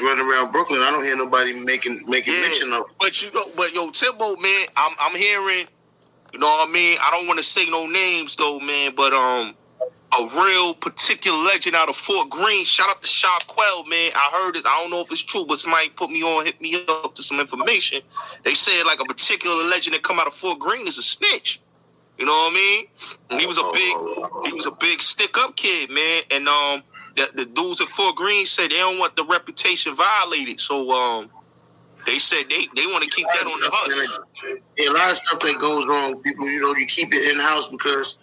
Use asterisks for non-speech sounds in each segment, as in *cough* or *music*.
girls running around Brooklyn. I don't hear nobody making making Yeah, mention of. but you know, but yo, Timbo, man, I'm I'm hearing, you know what I mean. I don't want to say no names though, man, but um, a real particular legend out of Fort Greene. Shout out to Shaquell, man. I heard this. I don't know if it's true, but somebody put me on, hit me up to some information. They said like a particular legend that come out of Fort Greene is a snitch. You know what I mean? And he was a big, he was a big stick up kid, man. And um, the, the dudes at Fort Greene said they don't want the reputation violated, so um, they said they they want to keep that on the hush. Yeah, a lot of stuff that goes wrong. People, you know, you keep it in house because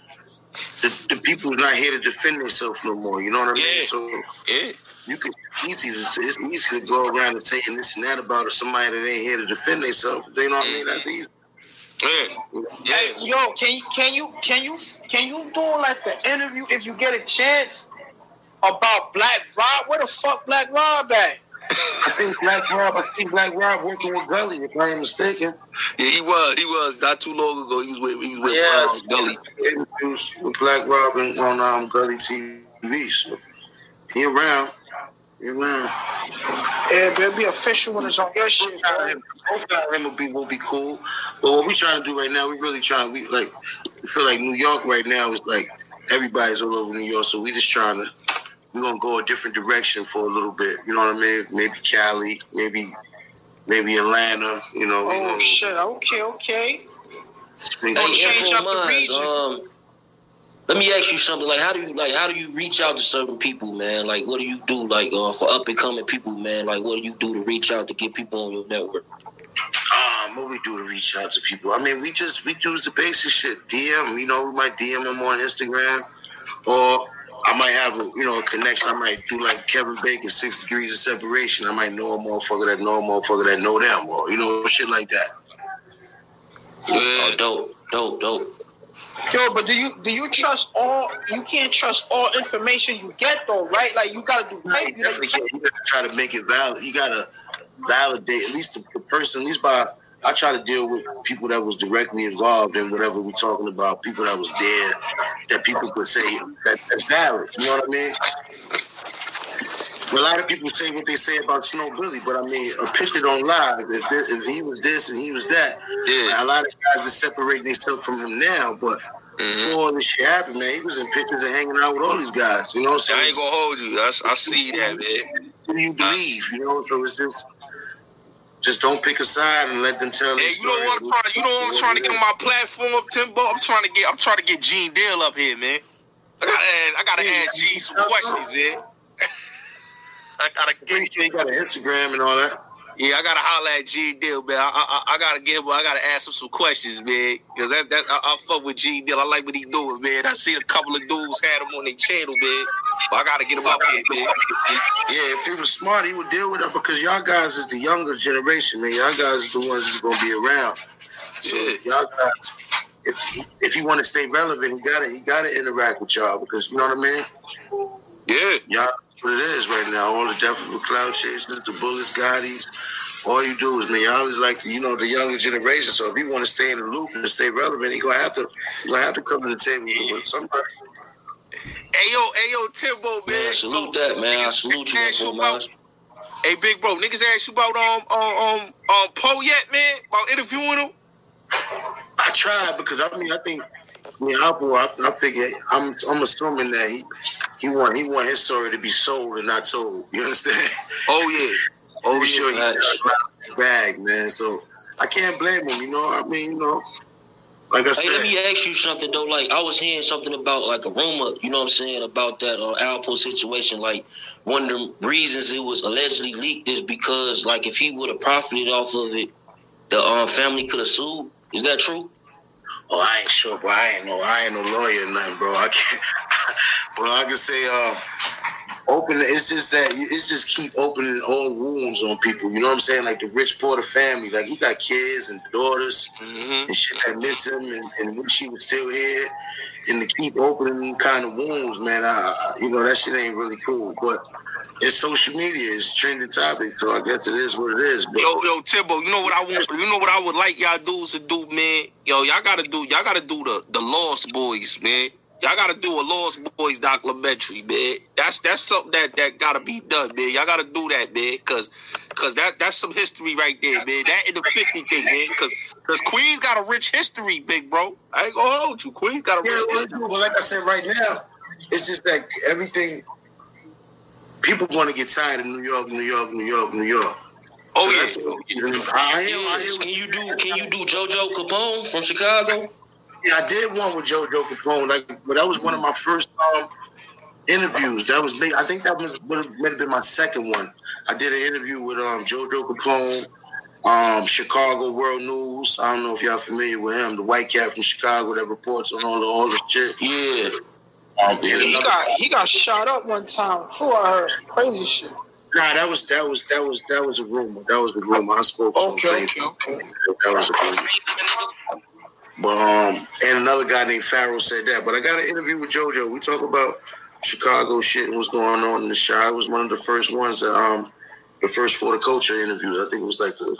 the, the people's not here to defend themselves no more. You know what I mean? Yeah. So Yeah, you can easy to say, it's easy to go around and saying this and that about somebody that ain't here to defend themselves. You know what I mean? That's easy. yeah, yeah. Hey, yo, can you can you can you can you do like the interview if you get a chance about Black Rob? Where the fuck Black Rob at? I think Black Rob. I think Black Rob working with Gully, if I'm mistaken. Yeah, he was. He was not too long ago. He was with. He was with Yes, um, Gully. interviews with Black Rob and on um, Gully TV. So he around. He around. Yeah, baby, be official when it's on your shit. Both of him, both of him will be will be cool. But what we trying to do right now, we really trying. We like we feel like New York right now is like everybody's all over New York, so we just trying to. We're gonna go a different direction for a little bit. You know what I mean? Maybe Cali, maybe maybe Atlanta. You know. Oh gonna shit. Okay, okay. swing Hey, to- change up the region. um, let me ask you something. Like, how do you like? How do you reach out to certain people, man? Like, what do you do, like, uh, for up and coming people, man? Like, what do you do to reach out to get people on your network? Um, what we do to reach out to people? I mean, we just we use the basic shit. DM, you know, we might DM them on Instagram, or I might have a you know a connection. I might do like Kevin Bacon, six degrees of separation. I might know a motherfucker that know a motherfucker that know them, or you know shit like that. Oh, Yeah. dope, dope, dope. Yo, but do you do you trust all? You can't trust all information you get though, right? Like you gotta do. You Right? You definitely can't. You gotta try to make it valid. You gotta validate at least the, the person. At least by I try to deal with people that was directly involved in whatever we're talking about. People that was there, that people could say that, that's valid. You know what I mean? A lot of people say what they say about Snow Billy, but I mean, a picture don't lie. If, there- if he was this and he was that, Yeah. a lot of guys are separating themselves from him now. But Mhm. before all this shit happened, man, he was in pictures and hanging out with all these guys. You know, so I ain't gonna hold you. I, I see that, man. who you believe, you know. So it's just, just don't pick a side and let them tell Hey, their you know what I'm trying? You know what I'm trying to get on my platform, up, Timbo. I'm trying to get. I'm trying to get Gene Deal up here, man. I gotta add. I gotta ask Gene some questions, man. *laughs* I gotta get. sure you got an Instagram and all that. Yeah, I gotta holler at Gene Deal, man. I, I, I gotta get him. I gotta ask him some questions, man. Cause that that I, I fuck with G Deal. I like what he doing, man. I seen a couple of dudes had him on their channel, man. But I gotta get him up here, man. Yeah, if he was smart, he would deal with it because y'all guys is the youngest generation, man. Y'all guys is the ones that's gonna be around. So Yeah. y'all guys, if if he want to stay relevant, he gotta he gotta interact with y'all because you know what I mean. Yeah, Y'all, what it is right now. All the Death of a Cloud Chasers, the Bullets, Gottis. All you do is, man, y'all is like, you know, the younger generation. So if you want to stay in the loop and stay relevant, he gonna have to, he gonna have to come to the table with somebody. Hey yo, hey yo, Timbo, man. Man, salute Yo, that, man. I salute you, niggas ask Info about- Minds. Hey, big bro, niggas asked you about um um um um Poe yet, man? About interviewing him? I tried because I mean, I think, I mean, Apple, I, I figure, I'm, I'm assuming that he, he want, he want his story to be sold and not told. You understand? Oh yeah, *laughs* oh I'm sure yeah. he bag, man. So I can't blame him. You know, I mean, you know, like I Hey, said, let me ask you something though. Like I was hearing something about like a rumor, you know what I'm saying, about that uh, Alpo situation. Like one of the reasons it was allegedly leaked is because like if he would have profited off of it, the um, family could have sued. Is that true? Oh, I ain't sure, bro. I ain't no, I ain't no lawyer, or nothing, bro. I can't. *laughs* well, I can say, uh, open. It's just that it's just keep opening old wounds on people. You know what I'm saying? Like the Rich Porter family. Like he got kids and daughters Mm-hmm. and shit that miss him, and, and wish he was still here. And to keep opening kind of wounds, man. I- you know that shit ain't really cool. But it's social media. It's trending topic, so I guess it is what it is. But Yo, yo, Timbo, you know what I want? You know what I would like y'all dudes to do, man? Yo, y'all gotta do, y'all gotta do the the Lost Boys, man. y'all gotta do a Lost Boys documentary, man. That's that's something that that gotta be done, man. Y'all gotta do that, man, cause cause that that's some history right there, man. That in the fifty thing, man, cause cause Queens got a rich history, big bro. I ain't gonna hold you. Queens got a Yeah, rich well, history. well, like I said, right now, it's just that everything. People want to get tired of New York, New York, New York, New York. Oh So yeah. I hear, I Yes, hear Can you do can you do JoJo Capone from Chicago? Yeah, I did one with JoJo Capone, like, but that was one of my first um, interviews. That was me. I think that was would have been my second one. I did an interview with um, JoJo Capone, um, Chicago World News. I don't know if y'all familiar with him, the white cat from Chicago that reports on all the all the shit. Yeah. He got he got shot up one time. Before I heard crazy shit. nah, that was that was that was that was a rumor. That was a rumor. I spoke to him. Okay, okay, okay. That was a rumor. But um, and another guy named Farrell said that. But I got an interview with JoJo. We talk about Chicago shit and what's going on in the show. I was one of the first ones that um, the first for the culture interviews. I think it was like the,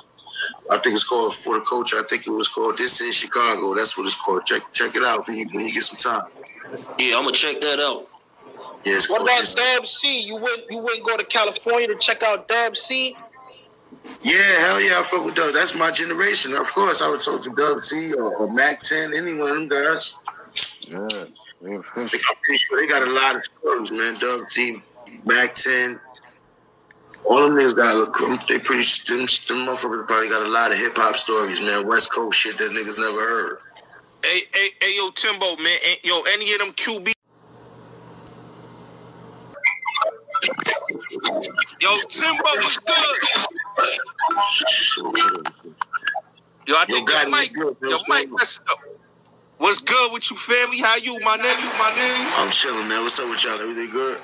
I think it's called for the culture. I think it was called This Is Chicago. That's what it's called. Check check it out when you, when you get some time. Yeah, I'm gonna check that out. Yeah, What about This- Dub C? You wouldn't you wouldn't go to California to check out Dub C? Yeah, hell yeah, I fuck with Dub. That's my generation. Of course, I would talk to Dub C or, or Mac 10, any one of them guys. Yeah, they I'm pretty sure they got a lot of stories, man. Dub C, Mac 10. All them niggas got, look, they pretty, them, them motherfuckers probably got a lot of hip hop stories, man. West Coast shit that niggas never heard. Hey, hey, hey, yo, Timbo, man. Hey, Yo, any of them QB. Yo, Timbo, what's good? Yo, I Yo, think God, your mic, you good, your What's mic messed up. What's good with you, family? How you, my nigga, my nigga? I'm chilling, man. What's up with y'all? Everything good?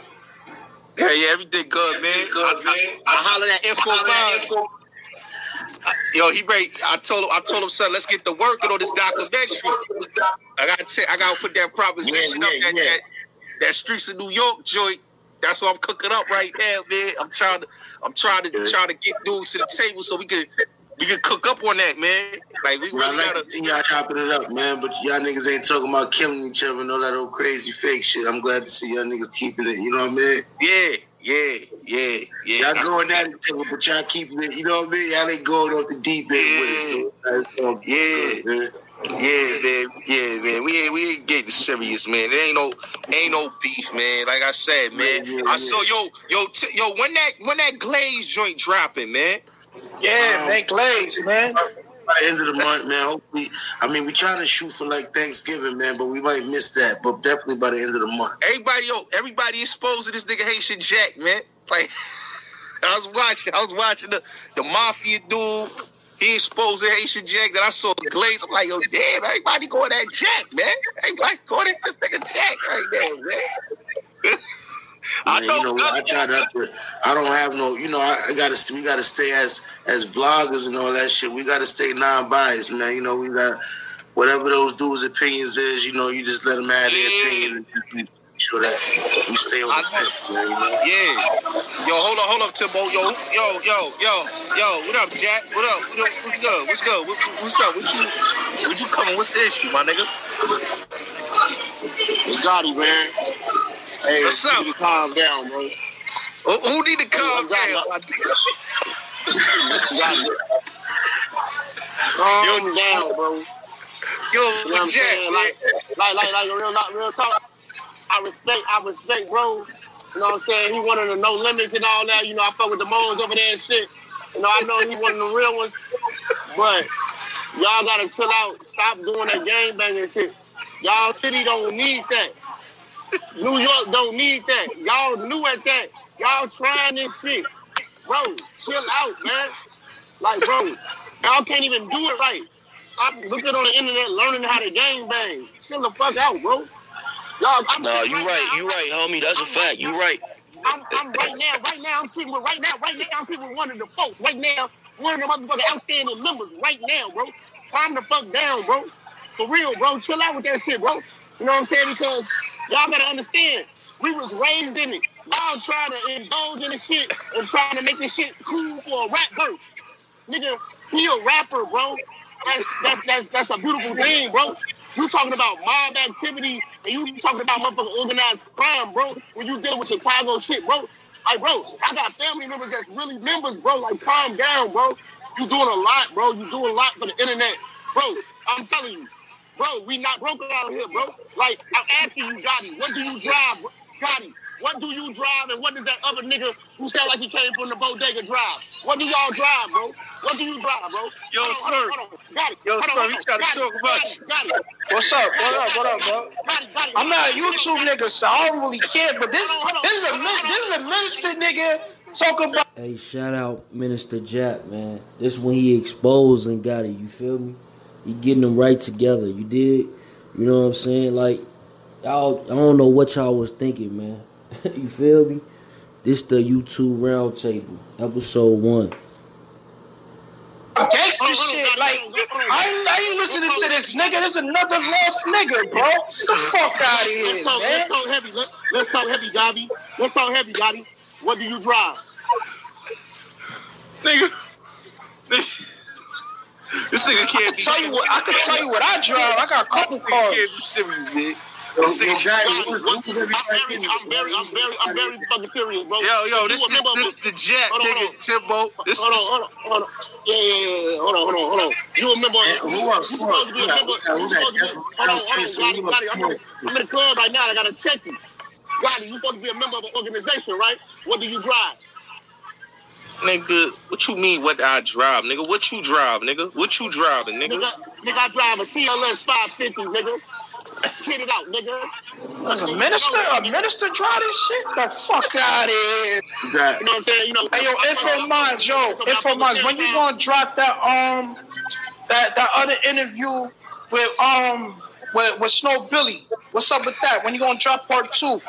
Yeah, yeah, everything good, man. I, I, I hollered at Info Live. Yo, he ready. I told him. I told him, son, let's get to working on this documentary. I got. to I got to put that proposition Yeah, up. yeah, That, yeah. that that streets of New York joint. That's what I'm cooking up right now, man. I'm trying to. I'm trying to trying to get dudes to the table so we can we can cook up on that, man. Like we Well, really like gotta. y'all chopping it up, man. But y'all niggas ain't talking about killing each other and all that old crazy fake shit. I'm glad to see y'all niggas keeping it. You know what I mean? Yeah, yeah, yeah, yeah. Y'all going at each other, but y'all keeping it. You know what I mean? Y'all ain't going off the deep end with it. So Yeah. good, man. Yeah, man. Yeah, man. We ain't we ain't getting serious, man. There ain't no ain't no beef, man. Like I said, man. Yeah, yeah, I yeah. saw yo yo t- yo when that when that glaze joint dropping, man. Yeah, Um, Glaze, man. By the end of the month, man. Hopefully, I mean, we trying to shoot for like Thanksgiving, man, but we might miss that. But definitely by the end of the month. Everybody yo everybody exposed to this nigga Haitian Jack, man. Like *laughs* I was watching, I was watching the the mafia dude. He exposed the Haitian Jack. That I saw the glaze. I'm like, yo, damn, everybody going at Jack, man. Everybody going at this nigga Jack right now, man. *laughs* I Man, know, you know, I try not to. I don't have no. You know, I, I gotta. We gotta stay as as bloggers and all that shit. We gotta stay non-biased, man. You know, we got whatever those dudes' opinions is. You know, you just let them have their opinion and just make sure that we stay on the I know. fence, man. You know. Yeah. Yo, hold up, hold up, Timbo. Yo, yo, yo, yo, yo. What up, Jack? What up? What up? What's good? What's good? What, what's up? What you? What you coming? What's the issue, my nigga? We got Gotti, man. Hey, What's up? calm down, bro. Who, who need to calm down? it. my *laughs* nigga? Gotti. Calm down, bro. Yo, You know what I'm saying? Like, like, like, like, real, not real talk. I respect, I respect, bro. You know what I'm saying? He wanted the no limits and all that. You know, I fuck with the Moans over there and shit. You know, I know he one of the real ones. But y'all gotta chill out. Stop doing that gang banging shit. Y'all city don't need that. New York don't need that. Y'all new at that. Y'all trying this shit. Bro, chill out, man. Like, bro, y'all can't even do it right. Stop looking on the internet, learning how to gang bang. Chill the fuck out, bro. Y'all, I'm Nah, you right, now, you right, homie. That's a fact. You right. I'm, I'm right now, right now, I'm sitting with right now, right now, I'm sitting with one of the folks, right now, one of the motherfucking outstanding members, right now, bro. Calm the fuck down, bro. For real, bro. Chill out with that shit, bro. You know what I'm saying? Because y'all gotta understand, we was raised in it. Y'all trying to indulge in the shit and trying to make this shit cool for a rap verse. Nigga, he a rapper, bro. That's that's that's that's a beautiful thing, bro. You talking about mob activities and you talking about motherfucking organized crime, bro. When you dealing with Chicago shit, bro. Like, bro, I got family members that's really members, bro. Like, calm down, bro. You doing a lot, bro. You doing a lot for the internet, bro. I'm telling you, bro. We not broke around here, bro. Like, I'm asking you, Gotti, what do you drive, bro? Gotti? What do you drive and what does that other nigga who sound like he came from the bodega drive? What do y'all drive, bro? What do you drive, bro? Yo, Hold on, sir. hold on, hold on. Got it. Yo, Hold on, sir, hold we on. tryna Got talk about got it, got it. What's up? What up? What up, bro? Got it, got it. I'm not a YouTube nigga, so I don't really care. But this, Hold on, this is a hold this is a minister nigga talking about. Hey, shout out Minister Jack, man. This when he exposed and got it. You feel me? He getting them right together. You did. You know what I'm saying? Like, y'all, I don't know what y'all was thinking, man. *laughs* you feel me? This the YouTube roundtable, episode one. gangster Hold on, hold on, shit. Like, hold on, hold on. I ain't, I ain't listening to this nigga. This is another lost nigga, bro. Get the fuck out of here, Let's talk, man. let's talk heavy. Let, let's talk heavy, Gotti. Let's talk heavy, Gotti. What do you drive? nigga. nigga. This nigga I can't can be tell you what I can tell you what I drive. I got a couple This cars. can't be serious, man. Yo, This yo, nigga- guys, Gotti, what- I'm very, I'm very, I'm very, I'm very fucking serious, bro. Yo, yo, You this the, remember- this the jet, Hold on, nigga, hold on. Timbo. This Hold on, hold on, hold on. Yeah, yeah, yeah, yeah. Hold on, hold on, hold on. You remember? Hey, You, who are- who are- supposed to be a who are- member. who are- who are- supposed to be. that's what Hold on, hold on, saying. Gotti, Gotti. I'm in, the, I'm in the club right now. I gotta check you. Gotti, you supposed to be a member of an organization, right? What do you drive? Nigga. What you mean? What I drive, nigga? What you drive, nigga? What you driving, nigga? Nigga, nigga, I drive a CLS 550, nigga. Get it out, nigga. As a minister, a minister drive this shit? The fuck out of here. You You know what I'm saying? You know. Hey yo, info minds, yo, info minds. When you gonna drop that um that that other interview with um with with Snow Billy? What's up with that? When you gonna drop part two?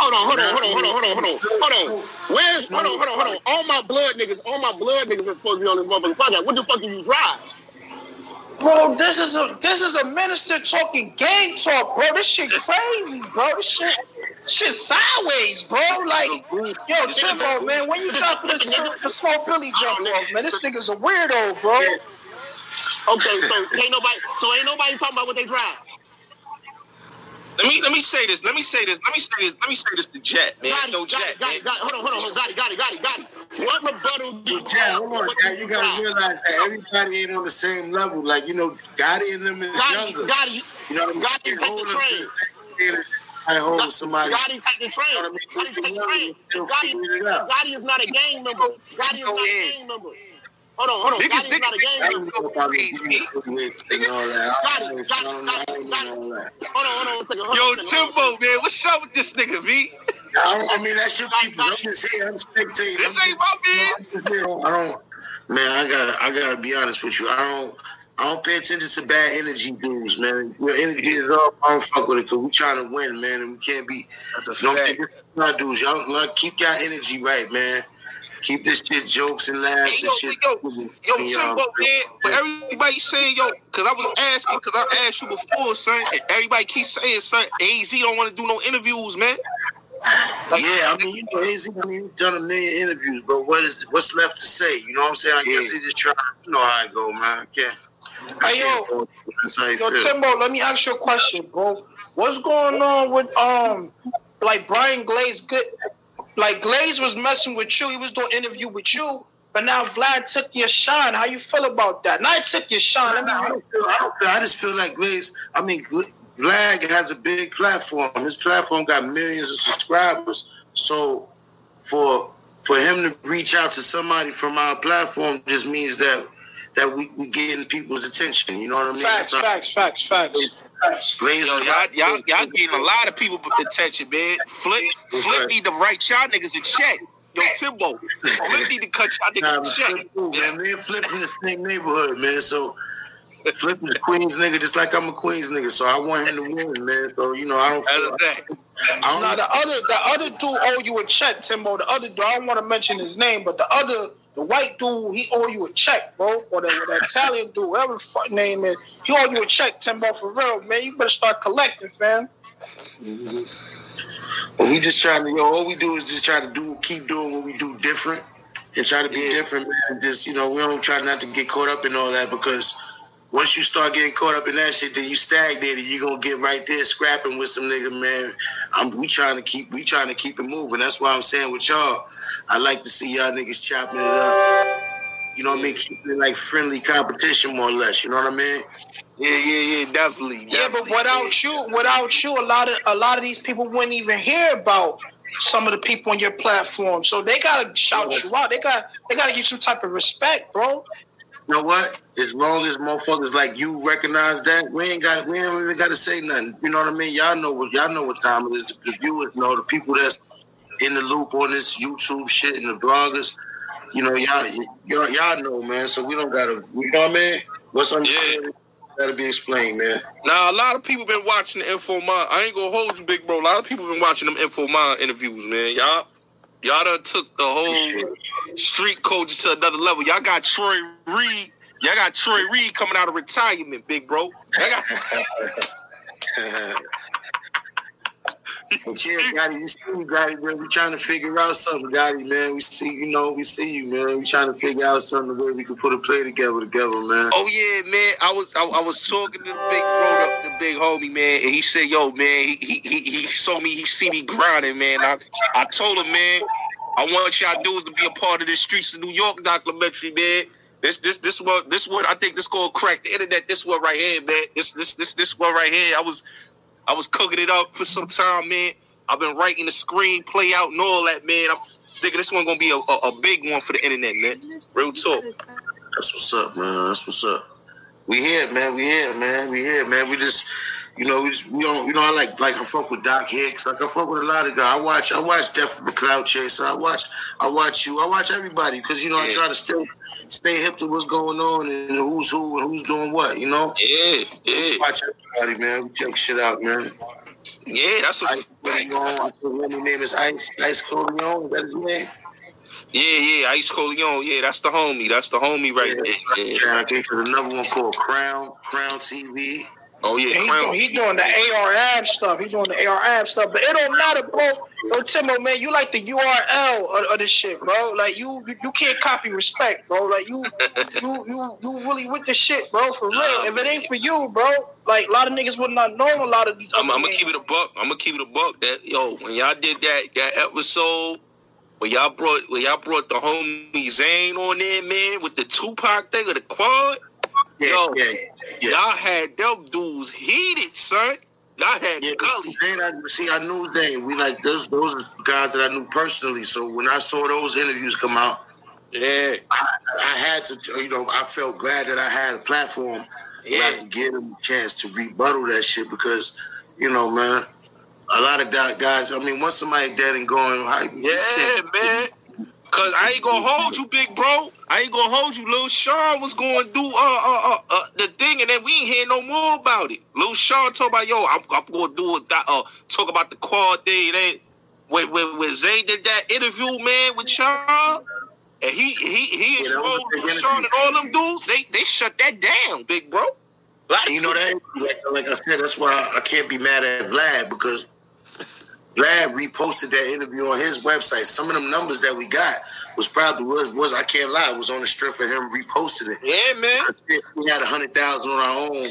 Hold on, hold on, hold on, hold on, hold on, hold on, hold on. Where's hold on, hold on, hold on. All my blood niggas, all my blood niggas are supposed to be on this motherfucking podcast. What the fuck do you drive? Bro, this is a this is a minister talking gang talk, bro. This shit crazy, bro. This shit shit sideways, bro. Like, yo, Timbo, man, when you drop this the Snow Billy jump off, man, this nigga's a weirdo, bro. Okay, so ain't nobody, so ain't nobody talking about what they drive. Let me let me say this. Let me say this. Let me say this. Let me say this to Jet, man. Got it, No got Jet, it, got man. it, got it. Hold on, hold on, hold on. Got it, got it, got it, got it. What rebuttal do you But yeah, have? hold on, What Jack. do You gotta realize that everybody ain't on the same level. Like you know, Gotti and them is Gotti, younger. Gotti, You know what I mean? Gotti take the them to train. the same standard I hold somebody. Gotti take the train. You know what I mean? Gotti take the train. Gotti, figuring it out. Gotti is not a gang member. Gotti is not a gang member. Hold on, hold on. Niggas- Gotti is not a niggas- gang I member. don't know about the Crazy. and all that. I Gotti, don't- Gotti, I don't know- I don't Gotti, know all that. Hold on, hold on one second. Hold Yo, on one second, hold on Timbo, man, what's up with this nigga, V? I, don't- mean, that's your people. I'm just here. I'm spectating. This I'm ain't just- my man. I'm just here. I don't. Man, I gotta. I gotta be honest with you. I don't. I don't pay attention to bad energy dudes, man. Your energy is up. I don't fuck with it because we trying to win, man, and we can't be. That's You know what I'm saying? This is my dudes. Y'all, like, keep your energy right, man. Keep this shit jokes and laughs Hey, and yo, shit. yo, Yo, Timbo, man, but everybody saying, yo, because I was asking, because I asked you before, son, everybody keeps saying, son, AZ don't want to do no interviews, man. Yeah, I mean, you know, AZ, I mean, he's done a million interviews, but what is what's left to say? You know what I'm saying? I guess Yeah. he just try, You know how it go, man. I can't. I Hey, yo. can't fault you. That's how you Yo, feel. Timbo, let me ask you a question, bro. What's going on with um like Brian Glaze good like Glaze was messing with you, he was doing interview with you, but now Vlad took your shine. How you feel about that? Now he took your shine. Let me I don't feel. I don't feel. I just feel like Glaze. I mean, Vlad has a big platform. His platform got millions of subscribers. So for for him to reach out to somebody from our platform just means that that we we getting people's attention. You know what I mean? facts, That's facts, facts, facts. Glaze Yo, y'all, y'all, y'all getting a lot of people attention, man. Flip, Flip right. need to write y'all niggas a check. Yo, Timbo, Flip need to cut y'all Nah, niggas but a check. Flip man. Me and Flip in the same neighborhood, man. So Flip is a Queens nigga, just like I'm a Queens nigga. So I want him to win, man. So you know, I don't. Feel, that, I don't Now the other the other dude owe you a check, Timbo. The other dude, I don't want to mention his name, but the other the white dude, he owe you a check, bro. Or the, the Italian dude, whatever the fuck name is, he owe you a check, Timbo, for real, man. You better start collecting, fam. Mm-hmm. Well, we just trying to, yo, all we do is just try to do, keep doing what we do different and try to be Yeah. different, man. Just, you know, we don't try not to get caught up in all that because once you start getting caught up in that shit, then you stagnated. You gonna get right there scrapping with some nigga, man. I'm we trying to keep we trying to keep it moving. That's why I'm saying with y'all, I like to see y'all niggas chopping it up. You know what I mean? Keeping it like friendly competition, more or less. You know what I mean? Yeah, yeah, yeah, definitely. Yeah, but definitely, without you, without you, a lot of a lot of these people wouldn't even hear about some of the people on your platform. So they gotta shout you out. They got they gotta give you some type of respect, bro. You know what? As long as motherfuckers like you recognize that, we ain't got we ain't even got to say nothing. You know what I mean? Y'all know what y'all know what time it is. The viewers know the people that's in the loop on this YouTube shit and the bloggers. You know, y'all y'all, y'all know, man. So we don't gotta. You know what I mean? What's on Yeah. Gotta be explained, man. Now a lot of people been watching the Info Mind. I ain't gonna hold you, big bro. A lot of people been watching them Info Mind interviews, man. Y'all, y'all done took the whole street coaches to another level. Y'all got Troy Reed. Y'all got Troy Reed coming out of retirement, big bro. Y'all got, *laughs* *laughs* yeah, Gotti, you see me, Gotti, man. We trying to figure out something, Gotti, man. We see, you know, we see you, man. We trying to figure out something where we can put a play together, together, man. oh yeah, man. I was I, I was talking to the big bro, the, the big homie, man, and he said, "Yo, man, he he he, he saw me, he see me grinding, man." I I told him, man, I want y'all dudes to be a part of this Streets of New York documentary, man. This this this what this what I think this gonna crack the internet. This one right here, man. This this this this one right here. I was I was cooking it up for some time, man. I've been writing the screenplay out and all that, man. I'm thinking this one gonna be a, a, a big one for the internet, man. Real talk. That's what's up, man. That's what's up. We here, man. We here, man. We here, man. We just, you know, we just, we don't, you know, I like, like I fuck with Doc Hicks. Like I fuck with a lot of guys. I watch, I watch Def the Cloud Chaser. I watch, I watch you. I watch everybody because you know I try to stay, stay hip to what's going on and who's who and who's doing what. You know, Yeah, yeah, watch everybody, man. We check shit out, man. yeah. That's a Ice think his name is Ice Ice Coleon. Is that his name? yeah, yeah. Ice Coleon. Yeah, that's the homie. That's the homie right there. Yeah. Yeah, I think there's another one called Crown Crown TV. Oh And yeah, he, doing, he doing the AR ab stuff. He's doing the AR ab stuff. But it don't matter, bro. Yo, Timo, man, you like the URL of, of this shit, bro. Like you, you, you can't copy respect, bro. Like you, *laughs* you, you, you really with the shit, bro. For real. If it ain't for you, bro, like a lot of niggas would not know a lot of these. I'm, I'm gonna keep it a buck. I'm gonna keep it a buck. That yo, when y'all did that that episode, when y'all brought when y'all brought the homie Zane on there, man, with the Tupac thing of the quad, Yeah, Yo. yeah, yeah. y'all had them dudes heated, son. Y'all had Yeah, gully. Zane, I, see, I knew Zane. We like those. Those guys that I knew personally. So when I saw those interviews come out, Yeah, I, I had to. You know, I felt glad that I had a platform where I yeah, could give them a chance to rebuttal that shit because, you know, man, a lot of that guys. I mean, once somebody dead and gone, yeah, man. Cause I ain't gonna hold you, big bro. I ain't gonna hold you. Lil Sean was going to do uh, uh uh uh the thing, and then we ain't hear no more about it. Lil Sean talk about yo, I'm, I'm gonna do it. Uh, talk about the quad thing. Then when when when Zay did that interview, man, with Sean, and he he he Yeah, that exposed Lil Sean and all them dudes. They they shut that down, big bro. Like, you know that, like, like I said, that's why I can't be mad at Vlad because Vlad reposted that interview on his website. Some of them numbers that we got was probably was, was I can't lie, was on the strength of him reposting it. Yeah, man. We had a hundred thousand on our own,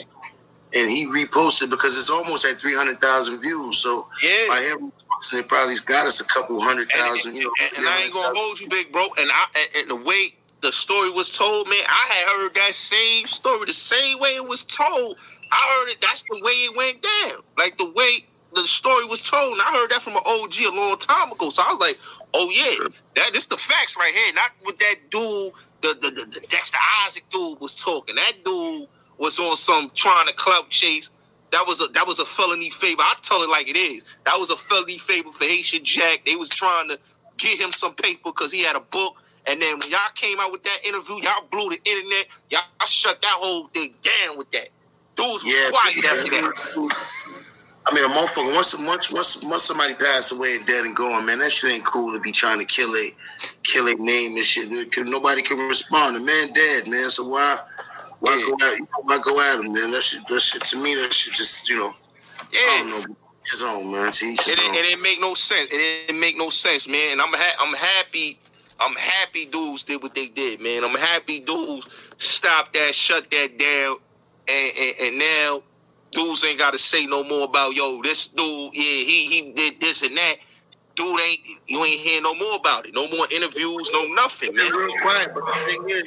and he reposted because it's almost at three hundred thousand views. So Yeah. by him reposting, it probably got us a couple hundred And, thousand. You know, and, and I ain't gonna hold you, big bro. And I and, and the way the story was told, man, I had heard that same story the same way it was told. I heard it. That's the way it went down. Like the way the story was told. And I heard that from an OG a long time ago. So I was like, oh yeah, that this the facts right here. Not what that dude, the the, the, the Dexter Isaac dude was talking. That dude was on some trying to clout chase. That was a that was a felony favor. I tell it like it is. That was a felony favor for Haitian Jack. They was trying to get him some paper because he had a book. And then when y'all came out with that interview, y'all blew the internet. Y'all shut that whole thing down with that. Dudes was Yeah, quiet yeah. after that. I mean, a motherfucker. Once, once, once, once somebody pass away and dead and gone, man, that shit ain't cool to be trying to kill a, kill a name and shit. Nobody can respond. The man dead, man. So why, why Yeah. go at, why go at him, man? That shit, that shit to me, that shit just, you know, I don't know. His own man. Each It, didn't- own. it didn't make no sense. It didn't make no sense, man. And I'm ha- I'm happy. I'm happy dudes did what they did, man. I'm happy dudes stopped that, shut that down. and, and, and now dudes ain't got to say no more about yo. This dude, yeah, he he did this and that. Dude ain't you ain't hear no more about it. No more interviews, no nothing, man. Real quiet, but the thing is,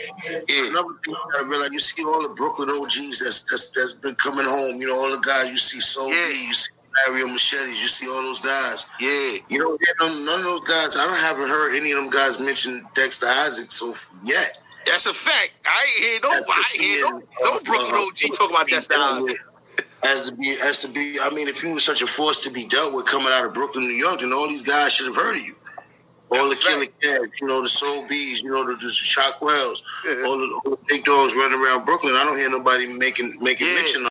Yeah. another thing you gotta realize, you see all the Brooklyn OGs that's that's that's been coming home. You know, all the guys you see, Soul Yeah. You see Mario Machetes, you see all those guys. Yeah, You don't hear them, none of those guys. I don't haven't heard any of them guys mention Dexter Isaac so yet. that's a fact. I ain't hear no, I ain't hear no, no uh, Brooklyn OG talk about that style. As to be, as to be, I mean, if you were such a force to be dealt with coming out of Brooklyn, New York, then all these guys should have heard of you. All the Killer right. Cats, you know, the Soul Bees, you know, the, the Shockwells, all the, all the big dogs running around Brooklyn. I don't hear nobody making making Yeah. mention